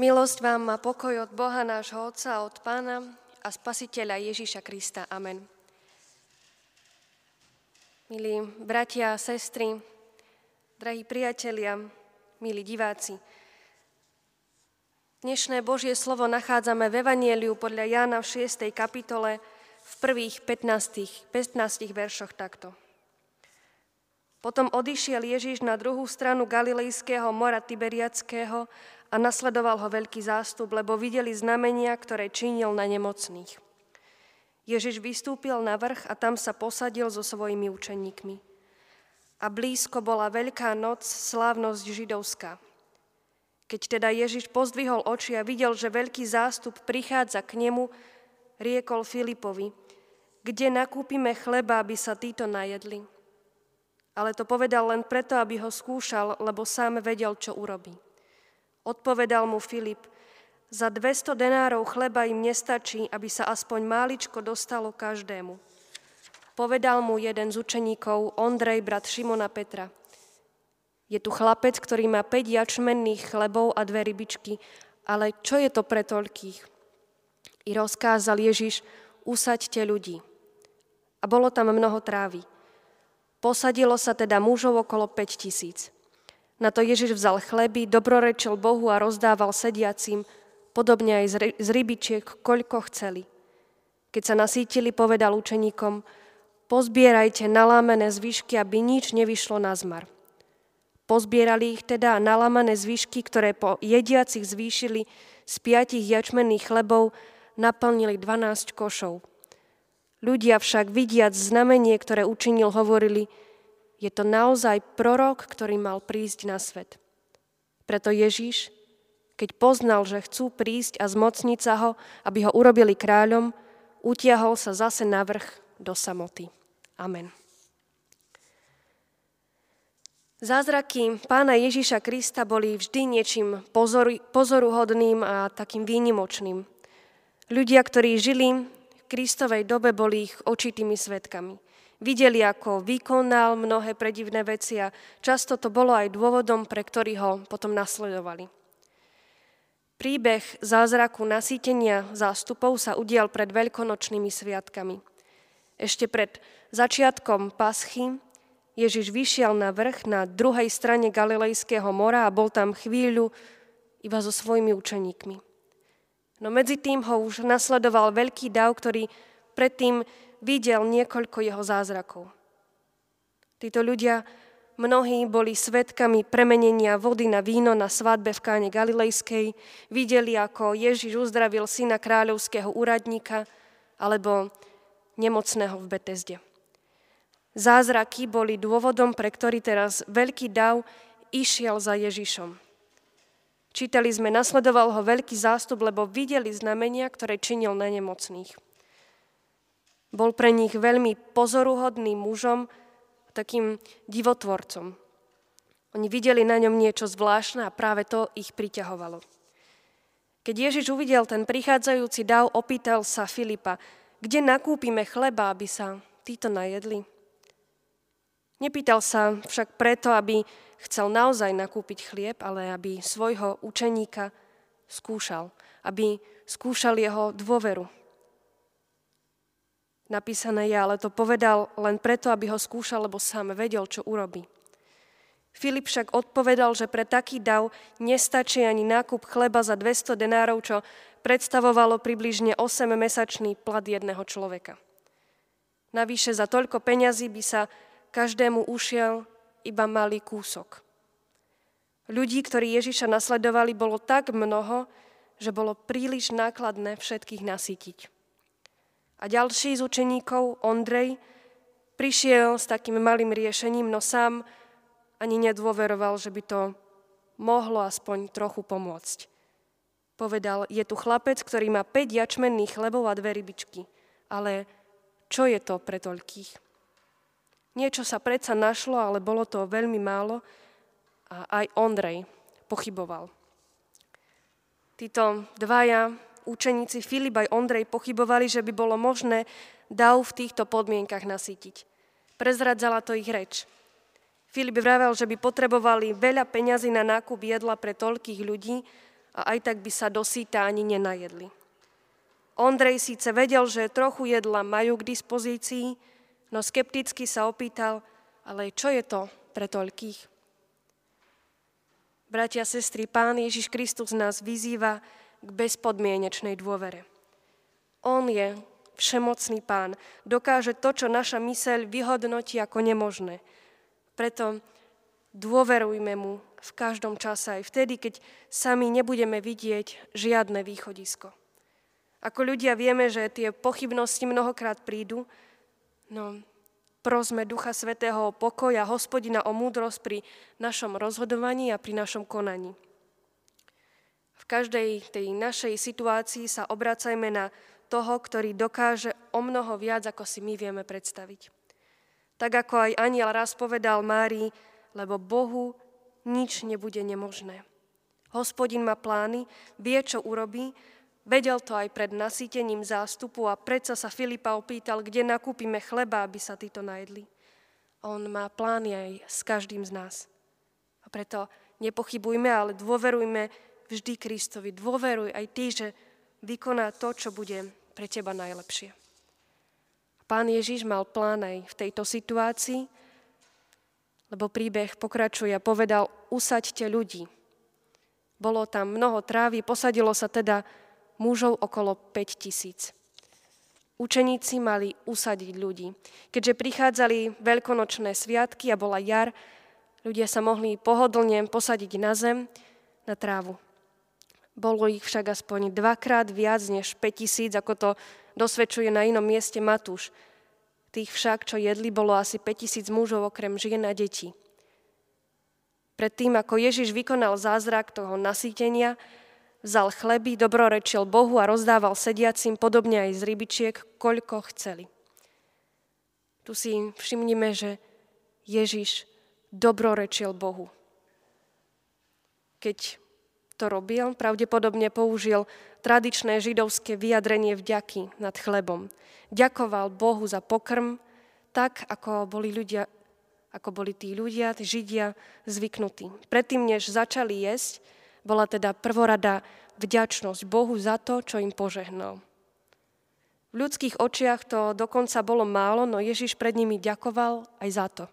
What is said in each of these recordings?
Milosť vám a pokoj od Boha nášho Otca, od Pána a Spasiteľa Ježíša Krista. Amen. Milí bratia a sestry, drahí priatelia, milí diváci, dnešné Božie slovo nachádzame v Evanieliu podľa Jána v 6. kapitole v prvých 15, 15 veršoch takto. Potom odišiel Ježiš na druhú stranu Galilejského mora Tiberiackého a nasledoval ho veľký zástup, lebo videli znamenia, ktoré činil na nemocných. Ježiš vystúpil na vrch a tam sa posadil so svojimi učeníkmi. A blízko bola veľká noc, slávnosť židovská. Keď teda Ježiš pozdvihol oči a videl, že veľký zástup prichádza k nemu, riekol Filipovi, kde nakúpime chleba, aby sa títo najedli. Ale to povedal len preto, aby ho skúšal, lebo sám vedel, čo urobí. Odpovedal mu Filip, za 200 denárov chleba im nestačí, aby sa aspoň máličko dostalo každému. Povedal mu jeden z učeníkov, Ondrej, brat Šimona Petra. Je tu chlapec, ktorý má 5 jačmenných chlebov a dve rybičky, ale čo je to pre toľkých? I rozkázal Ježiš, usaďte ľudí. A bolo tam mnoho trávy. Posadilo sa teda mužov okolo 5 tisíc. Na to Ježiš vzal chleby, dobrorečil Bohu a rozdával sediacim, podobne aj z rybičiek, koľko chceli. Keď sa nasítili, povedal učeníkom, pozbierajte nalámené zvyšky, aby nič nevyšlo na zmar. Pozbierali ich teda nalámané zvyšky, ktoré po jediacich zvýšili z piatich jačmenných chlebov, naplnili 12 košov. Ľudia však vidiac znamenie, ktoré učinil, hovorili, je to naozaj prorok, ktorý mal prísť na svet. Preto Ježíš, keď poznal, že chcú prísť a zmocniť sa ho, aby ho urobili kráľom, utiahol sa zase na vrch do samoty. Amen. Zázraky pána Ježíša Krista boli vždy niečím pozoru, pozoruhodným a takým výnimočným. Ľudia, ktorí žili Kristovej dobe, boli ich očitými svetkami. Videli, ako vykonal mnohé predivné veci a často to bolo aj dôvodom, pre ktorý ho potom nasledovali. Príbeh zázraku nasýtenia zástupov sa udial pred veľkonočnými sviatkami. Ešte pred začiatkom paschy Ježiš vyšiel na vrch na druhej strane Galilejského mora a bol tam chvíľu iba so svojimi učeníkmi. No medzi tým ho už nasledoval veľký dav, ktorý predtým videl niekoľko jeho zázrakov. Títo ľudia, mnohí boli svetkami premenenia vody na víno na svadbe v káne Galilejskej, videli, ako Ježiš uzdravil syna kráľovského úradníka alebo nemocného v Betesde. Zázraky boli dôvodom, pre ktorý teraz veľký dav išiel za Ježišom. Čítali sme, nasledoval ho veľký zástup, lebo videli znamenia, ktoré činil na nemocných. Bol pre nich veľmi pozoruhodným mužom, takým divotvorcom. Oni videli na ňom niečo zvláštne a práve to ich priťahovalo. Keď Ježiš uvidel ten prichádzajúci dav, opýtal sa Filipa, kde nakúpime chleba, aby sa títo najedli. Nepýtal sa však preto, aby chcel naozaj nakúpiť chlieb, ale aby svojho učeníka skúšal, aby skúšal jeho dôveru, napísané je, ale to povedal len preto, aby ho skúšal, lebo sám vedel, čo urobí. Filip však odpovedal, že pre taký dav nestačí ani nákup chleba za 200 denárov, čo predstavovalo približne 8-mesačný plat jedného človeka. Navyše za toľko peňazí by sa každému ušiel iba malý kúsok. Ľudí, ktorí Ježiša nasledovali, bolo tak mnoho, že bolo príliš nákladné všetkých nasytiť. A ďalší z učeníkov, Ondrej, prišiel s takým malým riešením, no sám ani nedôveroval, že by to mohlo aspoň trochu pomôcť. Povedal, je tu chlapec, ktorý má 5 jačmenných chlebov a dve rybičky. Ale čo je to pre toľkých? Niečo sa predsa našlo, ale bolo to veľmi málo a aj Ondrej pochyboval. Títo dvaja učeníci Filip aj Ondrej pochybovali, že by bolo možné dav v týchto podmienkach nasýtiť. Prezradzala to ich reč. Filip vravel, že by potrebovali veľa peňazí na nákup jedla pre toľkých ľudí a aj tak by sa dosýta ani nenajedli. Ondrej síce vedel, že trochu jedla majú k dispozícii, no skepticky sa opýtal, ale čo je to pre toľkých? Bratia, sestry, Pán Ježiš Kristus nás vyzýva k bezpodmienečnej dôvere. On je všemocný Pán, dokáže to, čo naša myseľ vyhodnotí ako nemožné. Preto dôverujme mu v každom čase, aj vtedy, keď sami nebudeme vidieť žiadne východisko. Ako ľudia vieme, že tie pochybnosti mnohokrát prídu, no prosme Ducha Svetého o pokoj a hospodina o múdrosť pri našom rozhodovaní a pri našom konaní. V každej tej našej situácii sa obracajme na toho, ktorý dokáže o mnoho viac, ako si my vieme predstaviť. Tak ako aj aniel raz povedal Márii, lebo Bohu nič nebude nemožné. Hospodin má plány, vie, čo urobí Vedel to aj pred nasýtením zástupu a predsa sa Filipa opýtal, kde nakúpime chleba, aby sa títo najedli. On má plány aj s každým z nás. A preto nepochybujme, ale dôverujme vždy Kristovi. Dôveruj aj ty, že vykoná to, čo bude pre teba najlepšie. Pán Ježiš mal plán aj v tejto situácii, lebo príbeh pokračuje a povedal, usaďte ľudí. Bolo tam mnoho trávy, posadilo sa teda mužov okolo 5 tisíc. Učeníci mali usadiť ľudí. Keďže prichádzali veľkonočné sviatky a bola jar, ľudia sa mohli pohodlne posadiť na zem, na trávu. Bolo ich však aspoň dvakrát viac než 5 tisíc, ako to dosvedčuje na inom mieste Matúš. Tých však, čo jedli, bolo asi 5 tisíc mužov okrem žien a detí. Predtým, ako Ježiš vykonal zázrak toho nasýtenia, Vzal chleby, dobrorečil Bohu a rozdával sediacim, podobne aj z rybičiek, koľko chceli. Tu si všimnime, že Ježiš dobrorečil Bohu. Keď to robil, pravdepodobne použil tradičné židovské vyjadrenie vďaky nad chlebom. Ďakoval Bohu za pokrm, tak ako boli ľudia, ako boli tí ľudia, tí Židia zvyknutí. Predtým, než začali jesť, bola teda prvorada vďačnosť Bohu za to, čo im požehnal. V ľudských očiach to dokonca bolo málo, no Ježiš pred nimi ďakoval aj za to.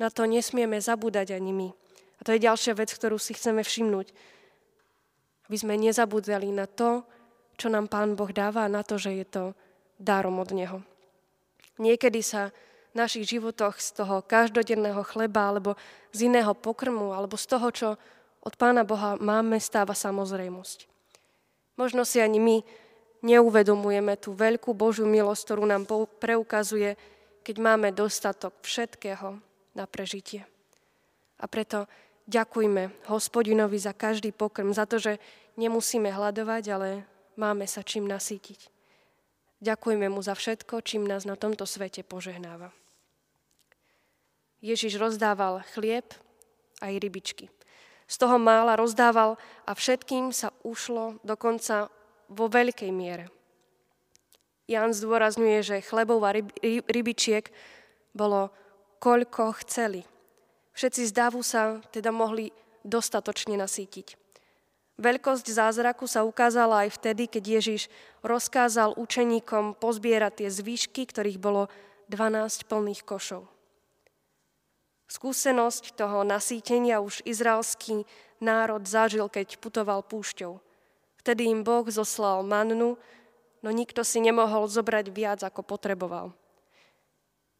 Na to nesmieme zabúdať ani my. A to je ďalšia vec, ktorú si chceme všimnúť. Aby sme nezabúdali na to, čo nám Pán Boh dáva a na to, že je to dárom od Neho. Niekedy sa v našich životoch z toho každodenného chleba alebo z iného pokrmu alebo z toho, čo od Pána Boha máme, stáva samozrejmosť. Možno si ani my neuvedomujeme tú veľkú Božiu milosť, ktorú nám preukazuje, keď máme dostatok všetkého na prežitie. A preto ďakujme hospodinovi za každý pokrm, za to, že nemusíme hľadovať, ale máme sa čím nasýtiť. Ďakujme mu za všetko, čím nás na tomto svete požehnáva. Ježiš rozdával chlieb aj rybičky. Z toho mála rozdával a všetkým sa ušlo dokonca vo veľkej miere. Jan zdôrazňuje, že chlebov a ryb, rybičiek bolo koľko chceli. Všetci z davu sa teda mohli dostatočne nasýtiť. Veľkosť zázraku sa ukázala aj vtedy, keď Ježiš rozkázal učeníkom pozbierať tie zvyšky, ktorých bolo 12 plných košov. Skúsenosť toho nasýtenia už izraelský národ zažil, keď putoval púšťou. Vtedy im Boh zoslal mannu, no nikto si nemohol zobrať viac, ako potreboval.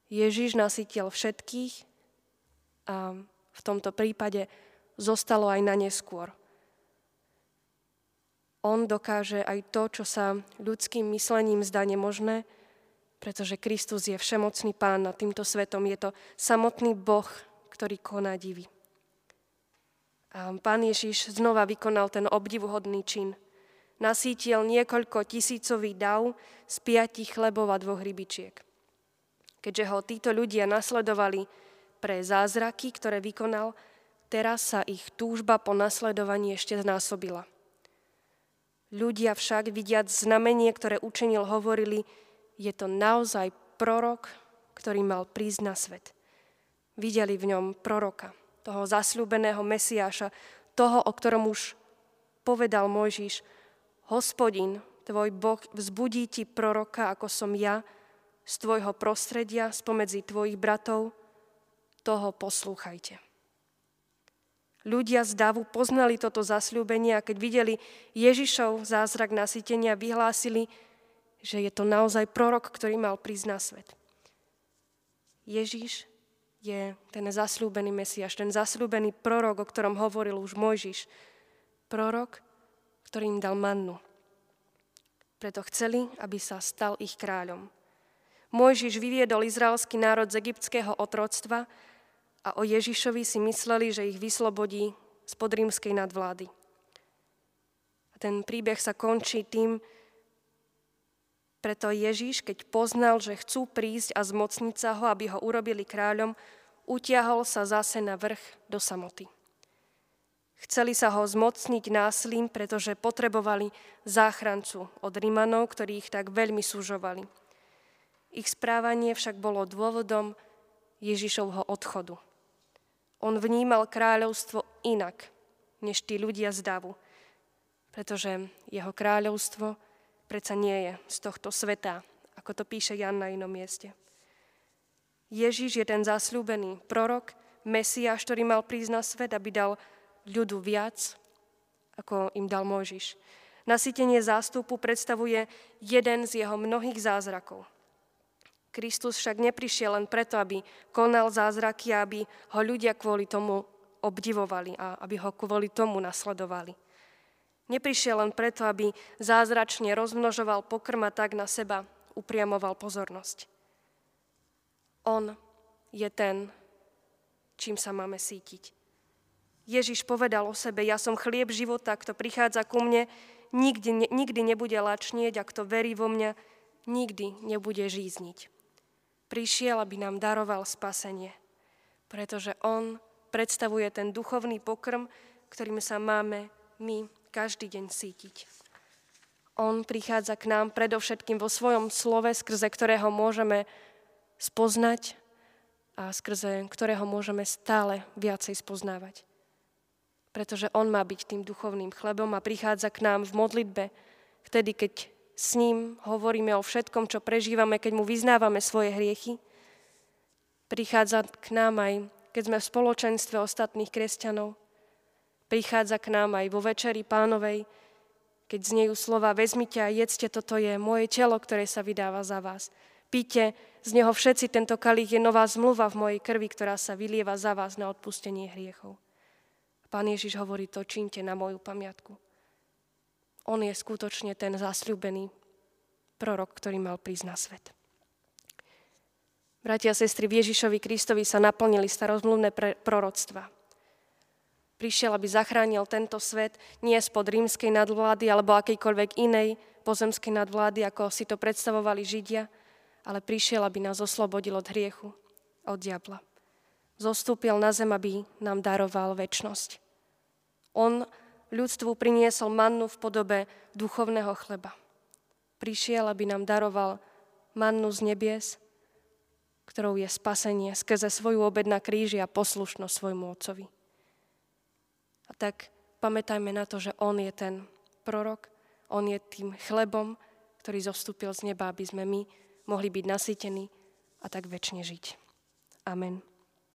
Ježiš nasytil všetkých a v tomto prípade zostalo aj na neskôr. On dokáže aj to, čo sa ľudským myslením zdá nemožné, pretože Kristus je všemocný pán nad týmto svetom. Je to samotný Boh, ktorý koná divy. A pán Ježiš znova vykonal ten obdivuhodný čin. Nasítil niekoľko tisícový dav z piatich chlebov a dvoch rybičiek. Keďže ho títo ľudia nasledovali pre zázraky, ktoré vykonal, teraz sa ich túžba po nasledovaní ešte znásobila. Ľudia však, vidiac znamenie, ktoré učenil, hovorili, je to naozaj prorok, ktorý mal prísť na svet. Videli v ňom proroka, toho zasľúbeného Mesiáša, toho, o ktorom už povedal Mojžiš, hospodin, tvoj Boh, vzbudí ti proroka, ako som ja, z tvojho prostredia, spomedzi tvojich bratov, toho poslúchajte. Ľudia z Davu poznali toto zasľúbenie a keď videli Ježišov zázrak nasytenia, vyhlásili, že je to naozaj prorok, ktorý mal prísť na svet. Ježiš je ten zasľúbený Mesiaš, ten zasľúbený prorok, o ktorom hovoril už Mojžiš. Prorok, ktorý im dal mannu. Preto chceli, aby sa stal ich kráľom. Mojžiš vyviedol izraelský národ z egyptského otroctva a o Ježišovi si mysleli, že ich vyslobodí z podrímskej nadvlády. A ten príbeh sa končí tým, preto Ježiš, keď poznal, že chcú prísť a zmocniť sa ho, aby ho urobili kráľom, utiahol sa zase na vrch do samoty. Chceli sa ho zmocniť násilím, pretože potrebovali záchrancu od Rimanov, ktorí ich tak veľmi súžovali. Ich správanie však bolo dôvodom Ježišovho odchodu. On vnímal kráľovstvo inak, než tí ľudia z davu, pretože jeho kráľovstvo predsa nie je z tohto sveta, ako to píše Jan na inom mieste. Ježiš je ten zasľúbený prorok, Mesiáš, ktorý mal prísť na svet, aby dal ľudu viac, ako im dal Mojžiš. Nasytenie zástupu predstavuje jeden z jeho mnohých zázrakov – Kristus však neprišiel len preto, aby konal zázraky aby ho ľudia kvôli tomu obdivovali a aby ho kvôli tomu nasledovali. Neprišiel len preto, aby zázračne rozmnožoval pokrm a tak na seba upriamoval pozornosť. On je ten, čím sa máme sítiť. Ježiš povedal o sebe, ja som chlieb života, kto prichádza ku mne, nikdy, nikdy nebude lačnieť a kto verí vo mňa, nikdy nebude žízniť prišiel, aby nám daroval spasenie. Pretože On predstavuje ten duchovný pokrm, ktorým sa máme my každý deň sítiť. On prichádza k nám predovšetkým vo svojom slove, skrze ktorého môžeme spoznať a skrze ktorého môžeme stále viacej spoznávať. Pretože On má byť tým duchovným chlebom a prichádza k nám v modlitbe, vtedy, keď s ním hovoríme o všetkom, čo prežívame, keď mu vyznávame svoje hriechy. Prichádza k nám aj, keď sme v spoločenstve ostatných kresťanov. Prichádza k nám aj vo večeri pánovej, keď znejú slova vezmite a jedzte, toto je moje telo, ktoré sa vydáva za vás. Píte z neho všetci, tento kalich je nová zmluva v mojej krvi, ktorá sa vylieva za vás na odpustenie hriechov. Pán Ježiš hovorí, to čínte na moju pamiatku on je skutočne ten zasľúbený prorok, ktorý mal prísť na svet. Bratia a sestry, v Ježišovi Kristovi sa naplnili starozmluvné proroctva. Prišiel, aby zachránil tento svet nie spod rímskej nadvlády alebo akejkoľvek inej pozemskej nadvlády, ako si to predstavovali Židia, ale prišiel, aby nás oslobodil od hriechu, od diabla. Zostúpil na zem, aby nám daroval väčnosť. On ľudstvu priniesol mannu v podobe duchovného chleba. Prišiel, aby nám daroval mannu z nebies, ktorou je spasenie skrze svoju obed na kríži a poslušnosť svojmu otcovi. A tak pamätajme na to, že On je ten prorok, On je tým chlebom, ktorý zostúpil z neba, aby sme my mohli byť nasýtení a tak väčšine žiť. Amen.